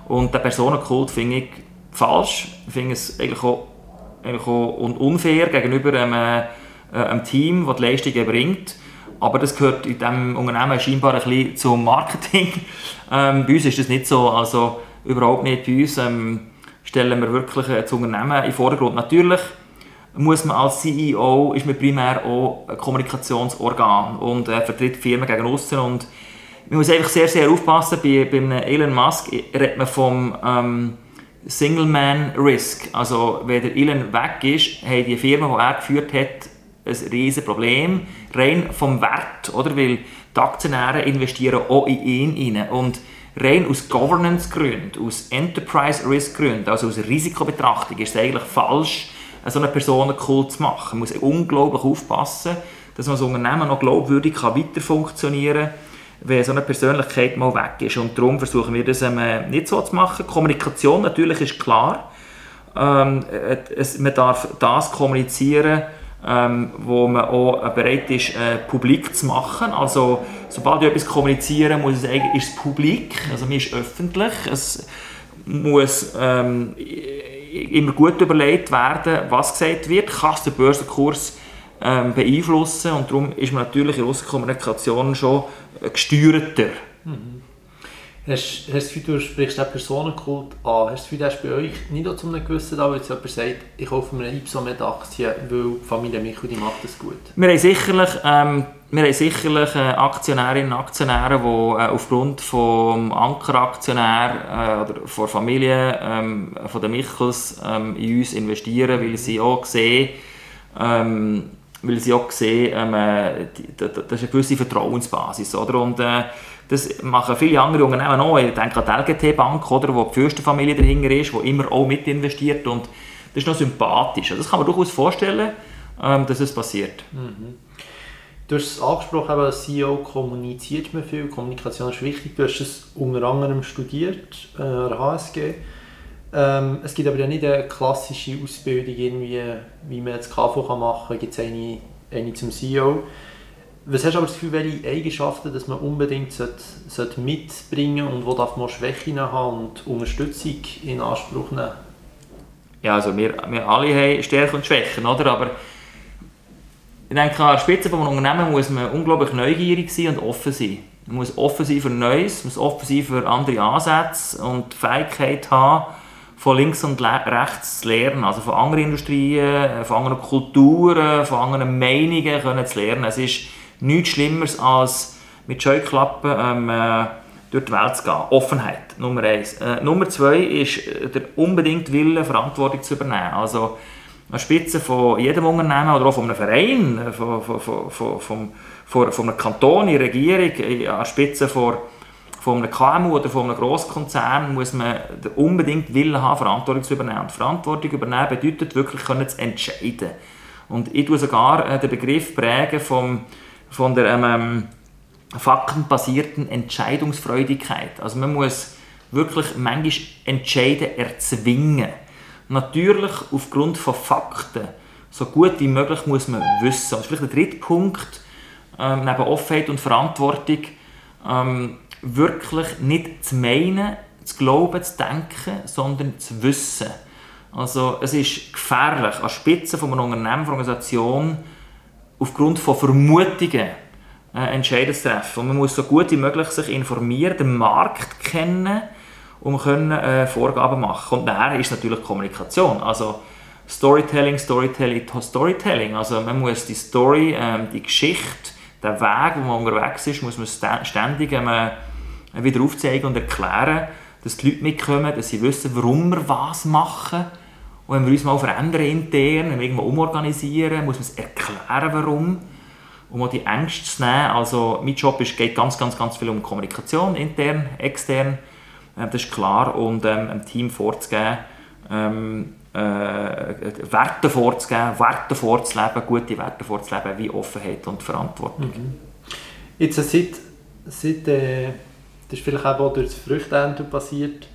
Und der Personenkult finde ich falsch. Ich finde es eigentlich auch, eigentlich auch unfair gegenüber einem, äh, einem Team, das die Leistungen bringt. Aber das gehört in diesem Unternehmen scheinbar ein bisschen zum Marketing. Ähm, bei uns ist das nicht so, also überhaupt nicht. Bei uns ähm, stellen wir wirklich das Unternehmen den Vordergrund. Natürlich muss man als CEO, ist man primär auch ein Kommunikationsorgan und äh, vertritt Firmen gegen außen und man muss einfach sehr, sehr aufpassen. Bei, bei Elon Musk redet man vom ähm, Single-Man-Risk. Also, wenn der Elon weg ist, haben die Firma, die er geführt hat, ein riesiges Problem. Rein vom Wert, oder? Weil die Aktionäre investieren auch in ihn rein. Und rein aus Governance-Gründen, aus Enterprise-Risk-Gründen, also aus Risikobetrachtung, ist es eigentlich falsch, so eine Personenkult zu machen. Man muss unglaublich aufpassen, dass man das Unternehmen noch glaubwürdig weiter funktionieren kann wenn so eine Persönlichkeit mal weg ist. Und darum versuchen wir das ähm, nicht so zu machen. Kommunikation natürlich ist klar. Ähm, es, man darf das kommunizieren, ähm, wo man auch bereit ist, äh, publik zu machen. Also, sobald ich etwas kommuniziere, muss es eigentlich, ist es publik, also man ist öffentlich. Es muss ähm, immer gut überlegt werden, was gesagt wird. Kann es den Börsenkurs ähm, beeinflussen? Und darum ist man natürlich in der Kommunikation schon gesteuerter. Mhm. Hast, hast du du sprichst den Personenkult an. Hast du das bei euch nicht zu einem gewissen Teil, wenn jemand sagt, ich kaufe mir eine Ipsomed-Aktie, weil die Familie Michel die macht das gut? Wir haben sicherlich, ähm, wir haben sicherlich äh, Aktionärinnen und Aktionäre, die äh, aufgrund vom Ankeraktionär äh, oder von Familie ähm, von den Michels ähm, in uns investieren, weil sie auch sehen, ähm, weil sie auch sehen, ähm, äh, das ist eine gewisse Vertrauensbasis. Oder? Und, äh, das machen viele andere Unternehmen auch. Ich denke an die LGT Bank, oder, wo die Fürstenfamilie dahinter ist, die immer auch mit investiert. Und das ist noch sympathisch. Also das kann man durchaus vorstellen, ähm, dass es passiert. Mhm. Du hast es angesprochen, als CEO kommuniziert man viel. Kommunikation ist wichtig. Du hast es unter anderem studiert äh, an der HSG. Ähm, es gibt aber ja nicht eine klassische Ausbildung, irgendwie, wie man das KV machen kann. Gibt es eine, eine zum CEO. Was hast du aber das Gefühl, welche Eigenschaften dass man unbedingt sollte, sollte mitbringen und wo darf man Schwächen haben und Unterstützung in Anspruch nehmen? Ja, also wir, wir alle haben Stärken und Schwächen, oder? Aber ich denke, an der Spitze eines Unternehmens muss man unglaublich neugierig sein und offen sein. Man muss offen sein für Neues, man muss offen sein für andere Ansätze und die Fähigkeit haben, von links und rechts zu lernen, also von anderen Industrien, äh, von anderen Kulturen, von anderen Meinungen können zu lernen. Es ist nichts Schlimmeres als mit Scheuklappen ähm, äh, durch die Welt zu gehen. Offenheit, Nummer eins. Äh, Nummer zwei ist äh, der unbedingte Wille, Verantwortung zu übernehmen. Also an der Spitze von jedem Unternehmen oder auch von einem Verein, von, von, von, von, von, von, einem Kanton, in Regierung, an der Spitze von von einem KMU oder von einem Grosskonzern muss man unbedingt Willen haben, Verantwortung zu übernehmen. Und Verantwortung übernehmen bedeutet wirklich können zu entscheiden. Und ich tue sogar äh, den Begriff prägen vom, von der ähm, faktenbasierten Entscheidungsfreudigkeit. Also man muss wirklich manchmal Entscheiden erzwingen. Natürlich aufgrund von Fakten. So gut wie möglich muss man wissen. Und vielleicht der dritte Punkt, ähm, neben Offenheit und Verantwortung, ähm, wirklich nicht zu meinen, zu glauben, zu denken, sondern zu wissen. Also es ist gefährlich, an der Spitze von einem Unternehmen, von einer Organisation, aufgrund von Vermutungen äh, Entscheidungen zu treffen. Und man muss so gut wie möglich sich informieren, den Markt kennen, um können, äh, Vorgaben machen. Und daher ist natürlich Kommunikation. Also Storytelling, Storytelling, Storytelling. Also man muss die Story, äh, die Geschichte, den Weg, wo man unterwegs ist, muss man ständig ähm, wieder aufzeigen und erklären, dass die Leute mitkommen, dass sie wissen, warum wir was machen Und wenn wir uns mal verändern intern, wenn wir irgendwo umorganisieren, muss man es erklären, warum. Um auch die Ängste zu nehmen. Also mein Job ist, geht ganz, ganz, ganz viel um Kommunikation, intern, extern. Äh, das ist klar. Und ähm, einem Team vorzugeben, ähm, äh, Werte vorzugeben, Werte vorzuleben, gute Werte vorzuleben, wie Offenheit und Verantwortung. Mhm. Jetzt seit, seit äh, das ist vielleicht auch durch das Früchternten passiert,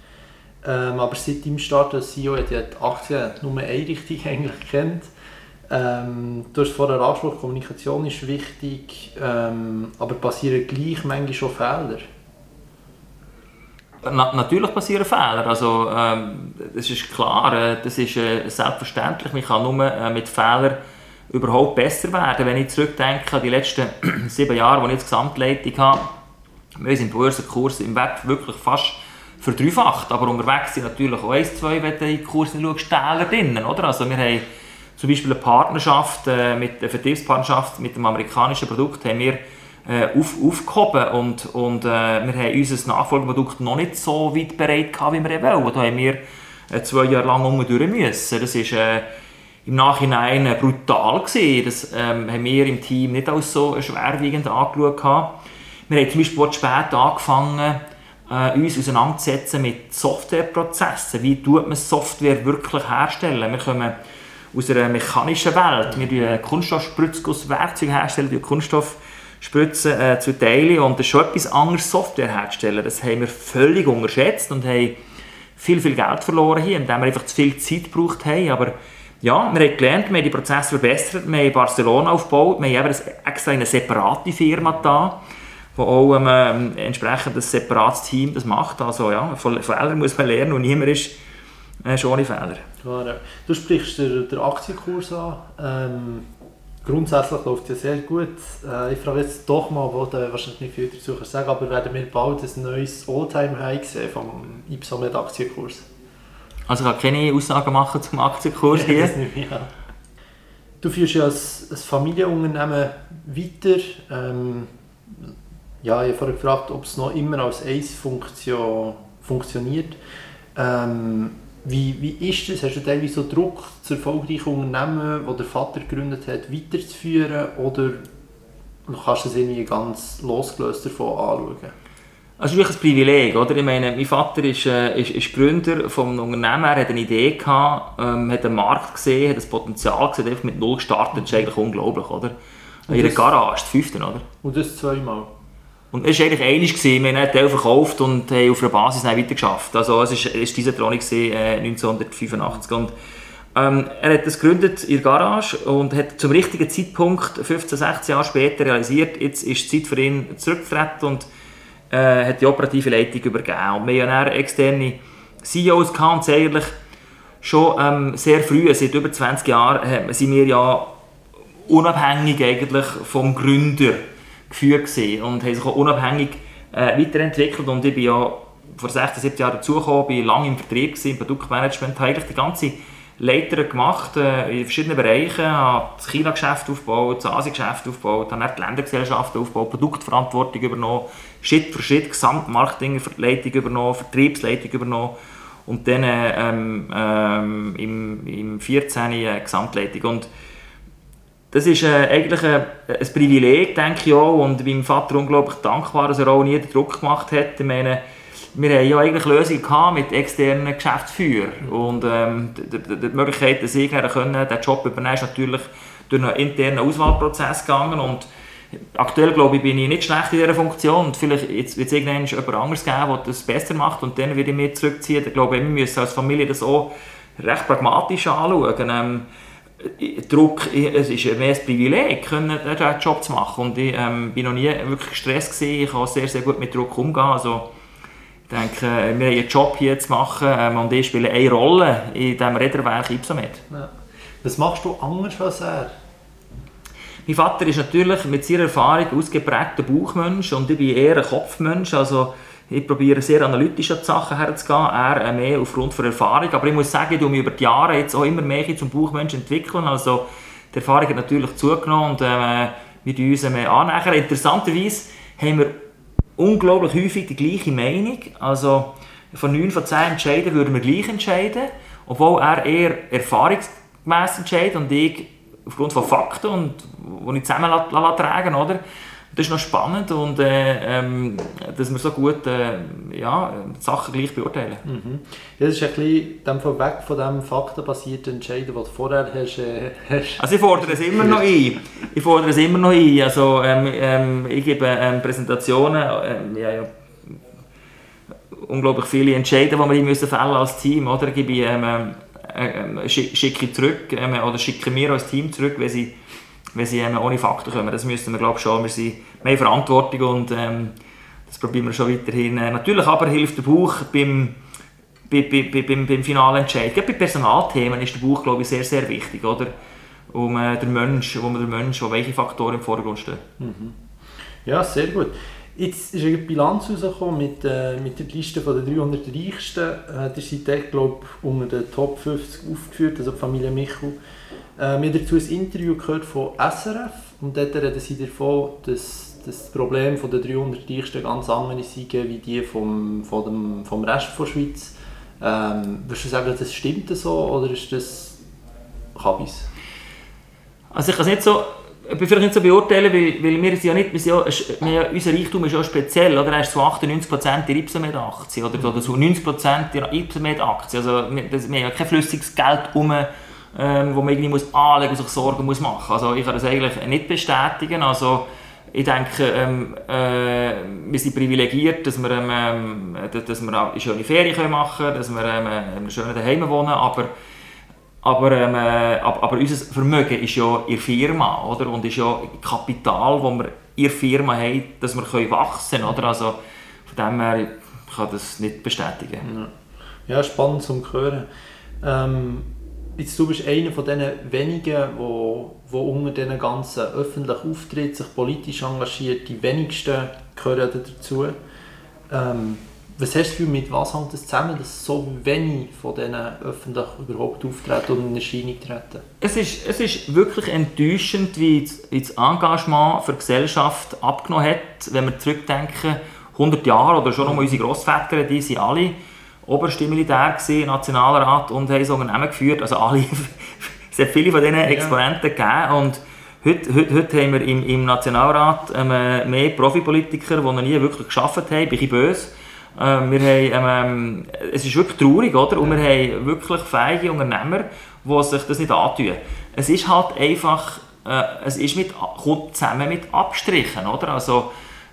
ähm, aber seit dem Start als CEO hat ja die Aktien nur eine Richtung eigentlich kennt. Ähm, du hast vorher angesprochen, Kommunikation ist wichtig, ähm, aber passieren gleich manchmal schon Fehler? Na, natürlich passieren Fehler, also ähm, das ist klar, äh, das ist äh, selbstverständlich, man kann nur äh, mit Fehlern überhaupt besser werden. Wenn ich zurückdenke an die letzten sieben Jahre, wo ich jetzt Gesamtleitung habe, wir sind Börsenkurs im Wert wirklich fast verdreifacht, aber unterwegs sind natürlich auch eins, zwei, wenn du in den Kurs schaust, Täler drinnen, oder? Also wir haben zum Beispiel eine Partnerschaft, äh, mit, eine Vertriebspartnerschaft mit dem amerikanischen Produkt haben wir äh, auf, aufgehoben und, und äh, wir haben unser Nachfolgeprodukt noch nicht so weit bereit gehabt, wie wir wollen. Da haben wir äh, zwei Jahre lang durch müssen. Das ist äh, im Nachhinein brutal gewesen. Das ähm, haben wir im Team nicht als so schwerwiegend angeschaut. Gehabt. Wir haben zum Beispiel spät angefangen, äh, uns auseinanderzusetzen mit Softwareprozessen. Wie tut man Software wirklich herstellen? Wir kommen aus einer mechanischen Welt. Wir stellen Kunststoffspritzgusswerkzeuge herstellen, Kunststoffspritzen äh, zu teilen und das ist schon etwas anderes Software herstellen. Das haben wir völlig unterschätzt und haben viel, viel Geld verloren hier, indem wir einfach zu viel Zeit gebraucht haben. Aber ja, wir haben gelernt, wir haben die Prozesse verbessert, wir haben Barcelona aufgebaut, wir haben extra eine separate Firma da, wo auch ähm, entsprechend ein separates Team das macht. Also ja, von Fehlern muss man lernen und niemand ist äh, ohne Fehler. Klar. Du sprichst den, den Aktienkurs an. Ähm, grundsätzlich läuft es ja sehr gut. Äh, ich frage jetzt doch mal, wo du wahrscheinlich nicht viel dazu sagen aber werden wir bald ein neues All-Time-High sehen vom Ipsomed Aktienkurs? Also ich kann keine Aussagen machen zum Aktienkurs hier. ja. Du führst ja als, als Familienunternehmen weiter. Ähm, ja, ich habe vorhin gefragt, ob es noch immer als Ace-Funktion funktioniert. Ähm, wie, wie ist das? Hast du teilweise so Druck, das erfolgreiche Unternehmen, das der Vater gegründet hat, weiterzuführen? Oder kannst du es irgendwie ganz losgelöst davon anschauen? Also, wirklich ein Privileg, oder? Ich meine, mein Vater ist, äh, ist, ist Gründer vom Unternehmen, er hat eine Idee gehabt, ähm, hat einen Markt gesehen, hat das Potenzial gesehen, einfach mit Null gestartet, das ist eigentlich unglaublich, oder? In einer Garage, das fünfte, oder? Und das zweimal? Und es war eigentlich einig, wir haben einen Teil verkauft und haben auf der Basis weiter geschafft. Also es war diese Drohung äh, 1985. Und, ähm, er hat das gegründet in der Garage und hat zum richtigen Zeitpunkt, 15, 16 Jahre später, realisiert, jetzt ist die Zeit für ihn zurückzutreten und äh, hat die operative Leitung übergeben. Und wir haben dann externe CEOs gehabt und eigentlich schon ähm, sehr früh, seit über 20 Jahren, sind wir ja unabhängig eigentlich vom Gründer gewesen und haben sich auch unabhängig äh, weiterentwickelt und ich bin ja vor 16, 17 Jahren dazugekommen, bin lange im Vertrieb gewesen, im Produktmanagement, habe eigentlich die ganze Leiter gemacht äh, in verschiedenen Bereichen, habe das China-Geschäft aufgebaut, das Asien-Geschäft aufgebaut, habe die Ländergesellschaft aufgebaut, Produktverantwortung übernommen, Schritt für Schritt Gesamtmarketingleitung übernommen, Vertriebsleitung übernommen und dann ähm, ähm, im, im 14. Äh, Gesamtleitung. Und das ist äh, eigentlich ein, ein, Privileg, denke ich auch, und meinem Vater unglaublich dankbar, dass er auch nie den Druck gemacht hat. Ich meine, wir haben ja eigentlich Lösungen gehabt mit externen Geschäftsführern und ähm, die, die, die, Möglichkeit, dass ich können, den Job übernehmen, ist natürlich durch einen internen Auswahlprozess gegangen und aktuell glaube ich, bin ich nicht schlecht in dieser Funktion und vielleicht wird es irgendwann jemand anderes geben, der das besser macht und dann würde ich mich zurückziehen. Ich glaube, wir müssen als Familie das auch recht pragmatisch anschauen. Ähm, Druck, es ist mehr ein Privileg, können, diesen Job zu machen. Und ich ähm, bin noch nie wirklich gestresst gewesen. Ich kann sehr, sehr gut mit Druck umgehen. Also, ich denke, wir haben einen Job hier zu machen ähm, und ich spiele eine Rolle in diesem Räderwerk Ipsomed. Ja. Was machst du anders als er? Mein Vater ist natürlich mit seiner Erfahrung ausgeprägter Bauchmensch und ich bin eher ein Kopfmensch. Also, ich probiere sehr analytisch an die Sachen herzugehen, er äh, mehr aufgrund von Erfahrung. Aber ich muss sagen, ich habe mich über die Jahre jetzt auch immer mehr zum Buchmensch entwickeln. Also die Erfahrung hat natürlich zugenommen und äh, wir uns mehr annähern. Interessanterweise haben wir unglaublich häufig die gleiche Meinung. Also von 9 von 10 Entscheiden würden wir gleich entscheiden. obwohl er eher erfahrungsgemäß entscheidet und ich aufgrund von Fakten und die ich zusammen tragen oder? Das ist noch spannend und äh, ähm, dass wir so gut äh, ja, Sachen gleich beurteilen. Mhm. Ja, das ist ein bisschen weg von dem faktenbasierten Entscheiden, was du vorher hast, äh, hast. Also ich fordere es immer noch ein. Ich fordere es immer noch ein. Also ähm, ähm, ich gebe ähm, Präsentationen, ähm, ja, ja, unglaublich viele Entscheidungen, die wir müssen fällen als Team, oder? Gebe ich, ähm, äh, schicke zurück ähm, oder schicke wir als Team zurück, wenn sie, wenn sie ähm, ohne Fakten kommen. Das müssen wir glaube schon. Wir, sind, haben Verantwortung und ähm, das probieren wir schon weiterhin. Äh, natürlich aber hilft der Buch beim, bei, bei, beim, beim finalen. Gerade bei Personalthemen ist der Buch glaube ich sehr, sehr wichtig, oder? Um äh, den Mensch, wo man der Mensch, wo welche Faktoren im Vordergrund stehen. Mhm. Ja, sehr gut. Jetzt ist eine Bilanz rausgekommen mit, äh, mit der Liste der 300 Reichsten. Äh, der seid glaube unter den Top 50 aufgeführt, also die Familie Michel. Äh, wir haben dazu ein Interview gehört von SRF und dort reden sie davon, dass, das Problem der 300 Reichsten ganz andere sind wie die vom, vom, dem, vom Rest der Schweiz. Ähm, würdest du sagen, das stimmt so oder ist das Kabis? Also ich kann es nicht so vielleicht nicht so beurteilen, weil, weil wir ja nicht, wir sind ja, wir, unser Reichtum ist ja speziell, oder? Er ist zu 98% in Ipsomed-Aktien oder, zu 90% in Ipsomed-Aktien. Also wir, das, wir haben ja kein flüssiges Geld um, ähm, wo man irgendwie muss anlegen und sich Sorgen muss machen. Also ich kann das eigentlich nicht bestätigen. Also ich denke, ähm, äh, wir sind privilegiert, dass wir, ähm, dass wir eine schöne Ferien machen können, dass wir ähm, schön daheim wohnen, aber aber, ähm, äh, aber, aber unser Vermögen ist ja in Firma, oder? Und ist ja Kapital, das wir in Firma haben, dass wir können wachsen können, oder? Also von dem her kann ich das nicht bestätigen. Ja, spannend zu hören. Ähm, jetzt, du bist einer von den wenigen, wo, wo unter diesen ganzen öffentlichen Auftritten sich politisch engagiert. Die wenigsten gehören dazu. Ähm, was hast du mit was hängt das zusammen, dass so wenig von denen öffentlich überhaupt auftreten und in Erscheinung treten? Es ist, es ist wirklich enttäuschend, wie das Engagement für die Gesellschaft abgenommen hat, wenn wir zurückdenken, 100 Jahre oder schon noch unsere Großväter, die sind alle oberste Militär gewesen, Nationalrat und haben so Unternehmen geführt, also alle, es hat viele von diesen Exponenten ja. gegeben und Heute, heute, heute haben wir im, im Nationalrat ähm, mehr Profipolitiker, die noch nie wirklich geschafft haben, bin ich böse. Ähm, wir haben, ähm, es ist wirklich traurig, oder? Und wir haben wirklich fähige Unternehmer, die sich das nicht antun. Es ist halt einfach, äh, es ist mit, kommt zusammen mit Abstrichen, oder? Also,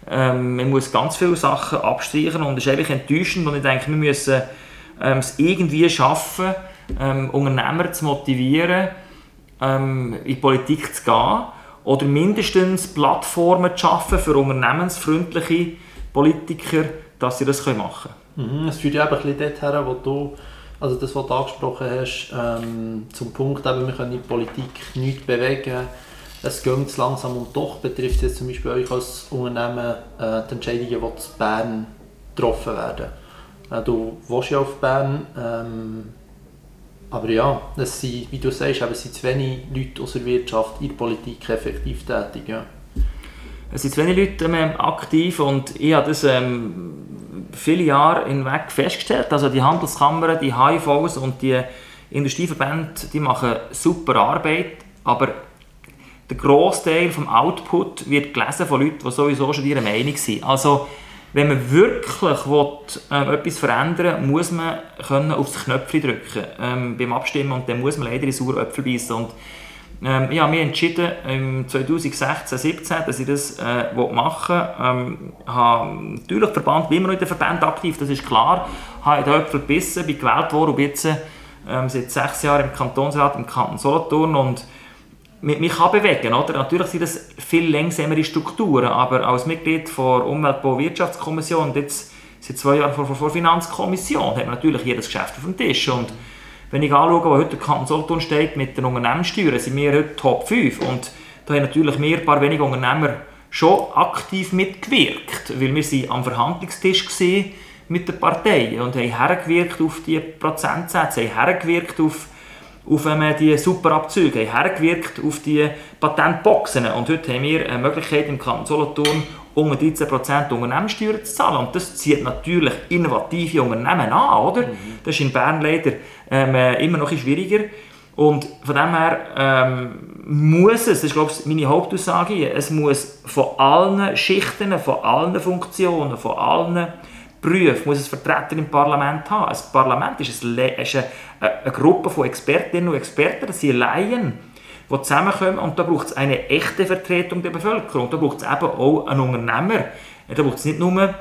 ähm, man muss ganz viele Sachen abstreichen und es ist eigentlich enttäuschend und ich denke, wir müssen ähm, es irgendwie schaffen, ähm, Unternehmer zu motivieren, ähm, in die Politik zu gehen oder mindestens Plattformen zu schaffen für unternehmensfreundliche Politiker, dass sie das machen können. Mhm, es führt ja eben ein bisschen dorthin, wo du, also das, was du angesprochen hast, ähm, zum Punkt, eben, wir können in der Politik nichts bewegen, es geht langsam und doch betrifft jetzt zum Beispiel euch als Unternehmen äh, die Entscheidungen, die in Bern getroffen werden. Äh, du wohnst ja auf Bern, ähm, aber ja, es sind, wie du sagst, es sind zu wenig Leute aus der Wirtschaft in der Politik effektiv tätig. Ja. Es sind zu wenig Leute ähm, aktiv und ich habe das ähm, viele Jahre hinweg festgestellt. Also die Handelskammern, die HIVs und die Industrieverbände, die machen super Arbeit, aber der Großteil vom Output wird gelesen von Leuten, die sowieso schon ihrer Meinung sind. Also wenn man wirklich will, äh, etwas verändern will, muss man können aufs Knöpfchen drücken ähm, beim Abstimmen und dann muss man leider in sauren Äpfel beißen. Und ähm, ich habe mich entschieden, im 2016, 2017, dass ich das äh, machen will. Ähm, habe natürlich Verband, bin immer noch in den Verband aktiv, das ist klar. Habe in den Äpfel gebissen, bin gewählt worden und jetzt ähm, seit sechs Jahren im Kantonsrat im Kanton Solothurn und mich, mich kann bewegen. Oder? Natürlich sind das viel längsamere Strukturen, aber als Mitglied der Umweltbau- Wirtschaftskommission und jetzt seit zwei Jahren vor, der Finanzkommission hat man natürlich jedes Geschäft auf dem Tisch. Und wenn ich anschaue, wo heute der Kanton Solothurn steht mit den Unternehmenssteuern, sind wir heute Top 5 und da haben natürlich wir ein paar wenige Unternehmer schon aktiv mitgewirkt, weil wir sind am Verhandlungstisch gesehen mit den Parteien und haben hergewirkt auf die Prozentsätze, haben hergewirkt auf, auf ähm, die Superabzüge, haben hergewirkt auf die Patentboxen und heute haben wir eine Möglichkeit im Kanton Solothurn unter 13% Unternehmenssteuern zu zahlen. Und das zieht natürlich innovative Unternehmen an, oder? Mhm. Das ist in Bern leider ähm, äh, immer noch ein schwieriger. Und von dem her ähm, muss es, das ist glaube ich meine Hauptaussage, es muss von allen Schichten, von allen Funktionen, von allen Berufen, muss es Vertreter im Parlament haben. Das Parlament ist, eine, ist eine, eine Gruppe von Expertinnen und Experten, das sind Laien, die zusammenkommen und da braucht es eine echte Vertretung der Bevölkerung. Da braucht es eben auch einen Unternehmer. Da braucht es nicht nur ähm,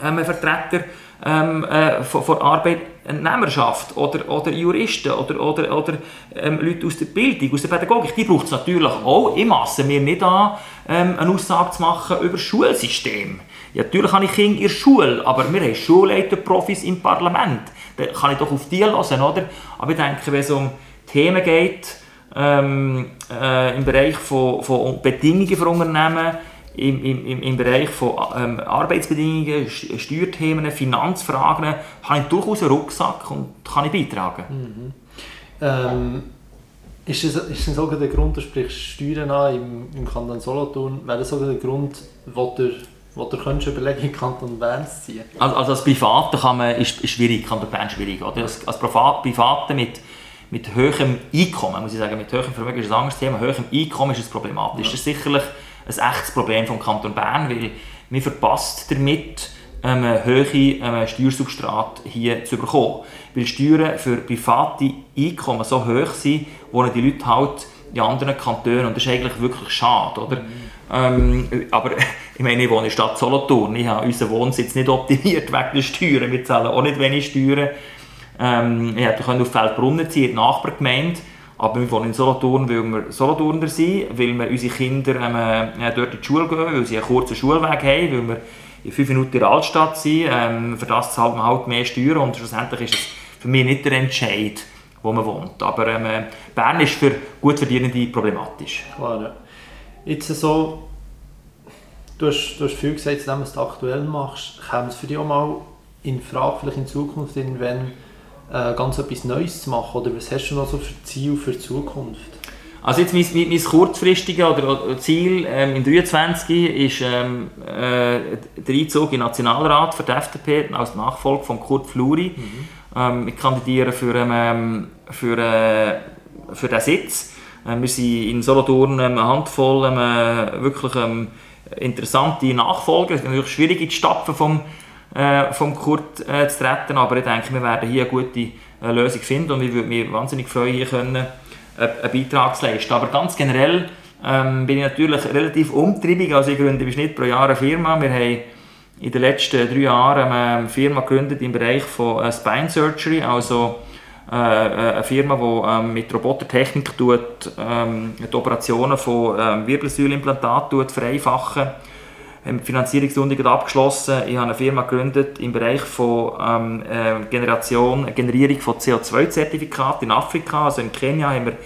einen Vertreter ähm, äh, von, von Arbeitnehmerschaft oder, oder Juristen oder, oder, oder ähm, Leute aus der Bildung, aus der Pädagogik. Die braucht es natürlich auch. Ich masse mir nicht an, ähm, eine Aussage zu machen über das Schulsystem. Ja, natürlich habe ich Kinder in der Schule, aber wir haben Schulleiter-Profis im Parlament. Da kann ich doch auf die hören, oder? Aber ich denke, wenn es um Themen geht, ähm, äh, im Bereich von, von Bedingungen für Unternehmen, im, im, im Bereich von ähm, Arbeitsbedingungen, Steuerthemen, Finanzfragen, habe ich durchaus einen Rucksack und kann ich beitragen. Mhm. Ähm, ist das, ist das sogar der Grund, du sprichst Steuern an im, im Kanton Solothurn, wäre das sogar der Grund, wo du, wo du könntest überlegen, in Kanton Bern zu ziehen? Also, also als Private kann man, ist, ist schwierig, Kanton Bern schwierig. Oder? Als, als Private mit mit höherem Einkommen, muss ich sagen, mit höherem Vermögen ist ein anderes Thema, höherem Einkommen ist es problematisch. Ja. Das ist sicherlich ein echtes Problem vom Kanton Bern, weil man verpasst damit, ähm, hohen ähm, Steuersubstrat hier zu bekommen. Weil Steuern für private Einkommen so hoch sind, wohnen die Leute halt in anderen Kantonen und das ist eigentlich wirklich schade, oder? Mhm. Ähm, aber ich meine, ich wohne in der Stadt Solothurn, ich habe unseren Wohnsitz nicht optimiert wegen der Steuern, wir zahlen auch nicht wenig Steuern ähm, ich hätte auf Feldbrunnen ziehen, die Nachbargemeinde. Aber wir wohnen in Solothurn, weil wir Solothurner sind, weil wir unsere Kinder ähm, äh, dort in die Schule gehen, weil sie einen kurzen Schulweg haben, weil wir in fünf Minuten in der Altstadt sind. Ähm, für das zahlt man halt mehr Steuern und schlussendlich ist es für mich nicht der Entscheid, wo man wohnt. Aber ähm, Bern ist für gut Verdienende problematisch. Klar, ja. Jetzt so, du hast, du hast viel gesagt, dass du es aktuell machst. Kommt es für dich auch mal in Frage, vielleicht in Zukunft, wenn äh, ganz etwas Neues zu machen? Oder was hast du noch so für Ziel für die Zukunft? Also jetzt mein, mein, mein kurzfristiges oder Ziel ähm, im 23 ist ähm, äh, der Einzug in den Nationalrat für die FDP als Nachfolger von Kurt Fluri. Mhm. Ähm, ich kandidiere für, ähm, für, äh, für den Sitz. Ähm, wir sind in Solothurn ähm, eine Handvoll ähm, wirklich ähm, interessante Nachfolger. Es ist natürlich schwierig in die Stapfen vom äh, vom Kurt äh, zu treten. Aber ich denke, wir werden hier eine gute äh, Lösung finden und ich würde mich wahnsinnig freuen, hier können, äh, einen Beitrag zu leisten. Aber ganz generell ähm, bin ich natürlich relativ umtriebig. Also ich gründe Schnitt pro Jahr eine Firma. Wir haben in den letzten drei Jahren eine Firma gegründet im Bereich von äh, Spine Surgery, also äh, eine Firma, die ähm, mit Robotertechnik tut, ähm, die Operationen von ähm, Wirbelsäulimplantaten vereinfachen haben die Finanzierungsrunde abgeschlossen. Ich habe eine Firma gegründet im Bereich von ähm, äh, Generation, Generierung von CO2-Zertifikaten in Afrika. Also in Kenia haben wir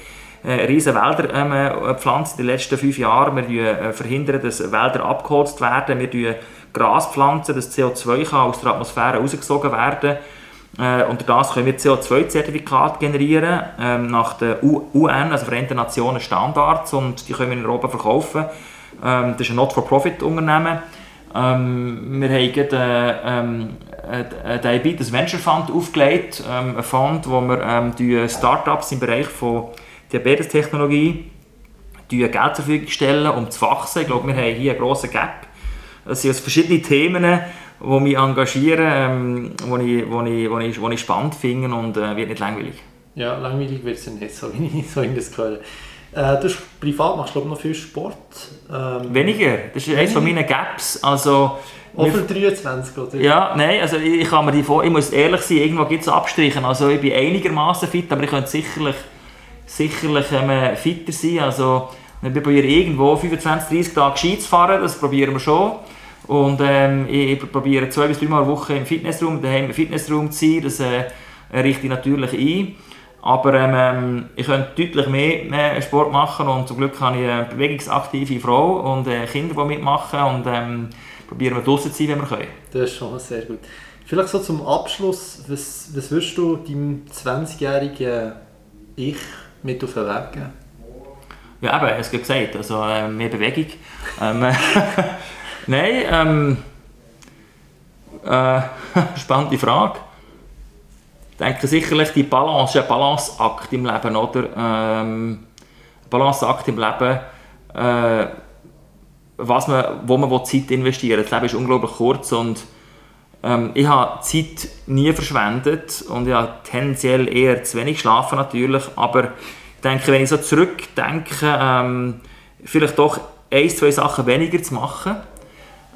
äh, riesige Wälder ähm, äh, gepflanzt in den letzten fünf Jahren. Wir äh, verhindern, dass Wälder abgeholzt werden. Wir pflanzen Gras pflanzen, dass CO2 kann aus der Atmosphäre rausgesogen werden äh, unter das können wir CO2-Zertifikate generieren, ähm, nach den UN, also Vereinten Nationen Standards, und die können wir in Europa verkaufen. Ähm, das ist ein Not-for-Profit-Unternehmen. Ähm, wir haben gerade ähm, einen Diabetes Venture Fund aufgelegt, ähm, ein Fund, wo wir ähm, Startups im Bereich von Diabetestechnologie Geld zur Verfügung stellen, um zu wachsen. Ich glaube, wir haben hier einen grossen Gap. Es sind also verschiedene Themen, die mich engagieren, ähm, die ich, wo ich, wo ich, wo ich spannend finde und äh, wird nicht langweilig. Ja, langweilig wird es nicht, so wie ich, so ich das gehört äh, du privat machst glaube noch viel Sport. Ähm, Weniger. Das ist eines von meinen Gaps. Also, für 23, oder? Ja, nein, also ich, ich kann mir die vor, ich muss ehrlich sein, irgendwo gibt es Abstriche. Also ich bin einigermaßen fit, aber ich könnte sicherlich, sicherlich ähm, fitter sein. Also wir probieren irgendwo 25, 30 Tage Ski zu fahren, das probieren wir schon. Und ähm, ich, ich probiere zwei bis drei Mal Woche im Fitnessraum, daheim im Fitnessraum zu sein, das äh, richte ich natürlich ein. Aber ähm, ähm, ich könnte deutlich mehr, mehr, Sport machen und zum Glück habe ich eine bewegungsaktive Frau und äh, Kinder, die mitmachen und ähm, probieren wir draußen zu sein, wenn wir können. Das ist schon sehr gut. Vielleicht so zum Abschluss, was, was würdest du deinem 20-jährigen Ich mit auf den Weg geben? Ja, eben, es gibt gesagt, also äh, mehr Bewegung. ähm, Nein, ähm, äh, spannende Frage. Ich denke sicherlich, die Balance ist ein Balanceakt im Leben, oder? Ähm, Balanceakt im Leben, äh, was man, wo man Zeit investieren will. Das Leben ist unglaublich kurz und ähm, ich habe Zeit nie verschwendet und ich habe tendenziell eher zu wenig geschlafen natürlich, aber ich denke, wenn ich so zurückdenke, ähm, vielleicht doch ein, zwei Sachen weniger zu machen.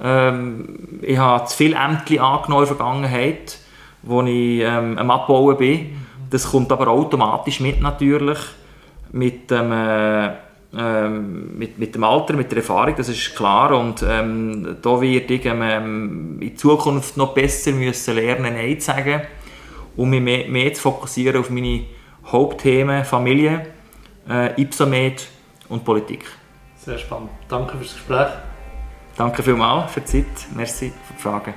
Ähm, ich habe zu viele Ämter angenommen in der Vergangenheit, wo ich ähm, am Abbauen bin. Das kommt aber automatisch mit natürlich, mit dem... Äh, ähm, mit, mit dem Alter, mit der Erfahrung, das ist klar. Und ähm, da werde ich ähm, in Zukunft noch besser müssen lernen, Nein zu sagen, um mich mehr, mehr zu fokussieren auf meine Hauptthemen Familie, äh, Ipsomed und Politik. Sehr spannend. Danke fürs Gespräch. Danke vielmals für die Zeit. Merci für die Fragen.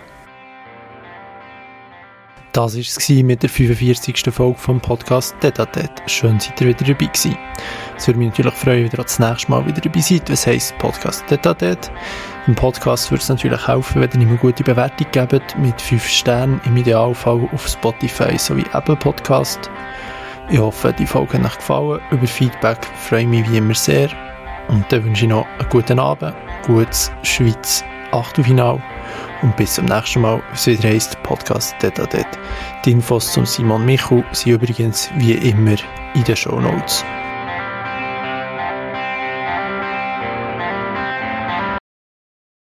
Das war es mit der 45. Folge vom Podcast Detatet. Schön, seid ihr wieder dabei gewesen. Es würde mich natürlich freuen, wenn ihr das nächste Mal wieder dabei seid. Was heisst Podcast Detatet? Im Podcast würde es natürlich helfen, wenn ihr eine gute Bewertung gebt, mit 5 Sternen, im Idealfall auf Spotify sowie Apple Podcast. Ich hoffe, die Folge hat euch gefallen. Über Feedback freue ich mich wie immer sehr. Und dann wünsche ich noch einen guten Abend, gutes Schweiz Achtelfinale und bis zum nächsten Mal, es wieder heisst Podcast Detadet. Die Infos zum Simon Michu sind übrigens wie immer in den Show Notes.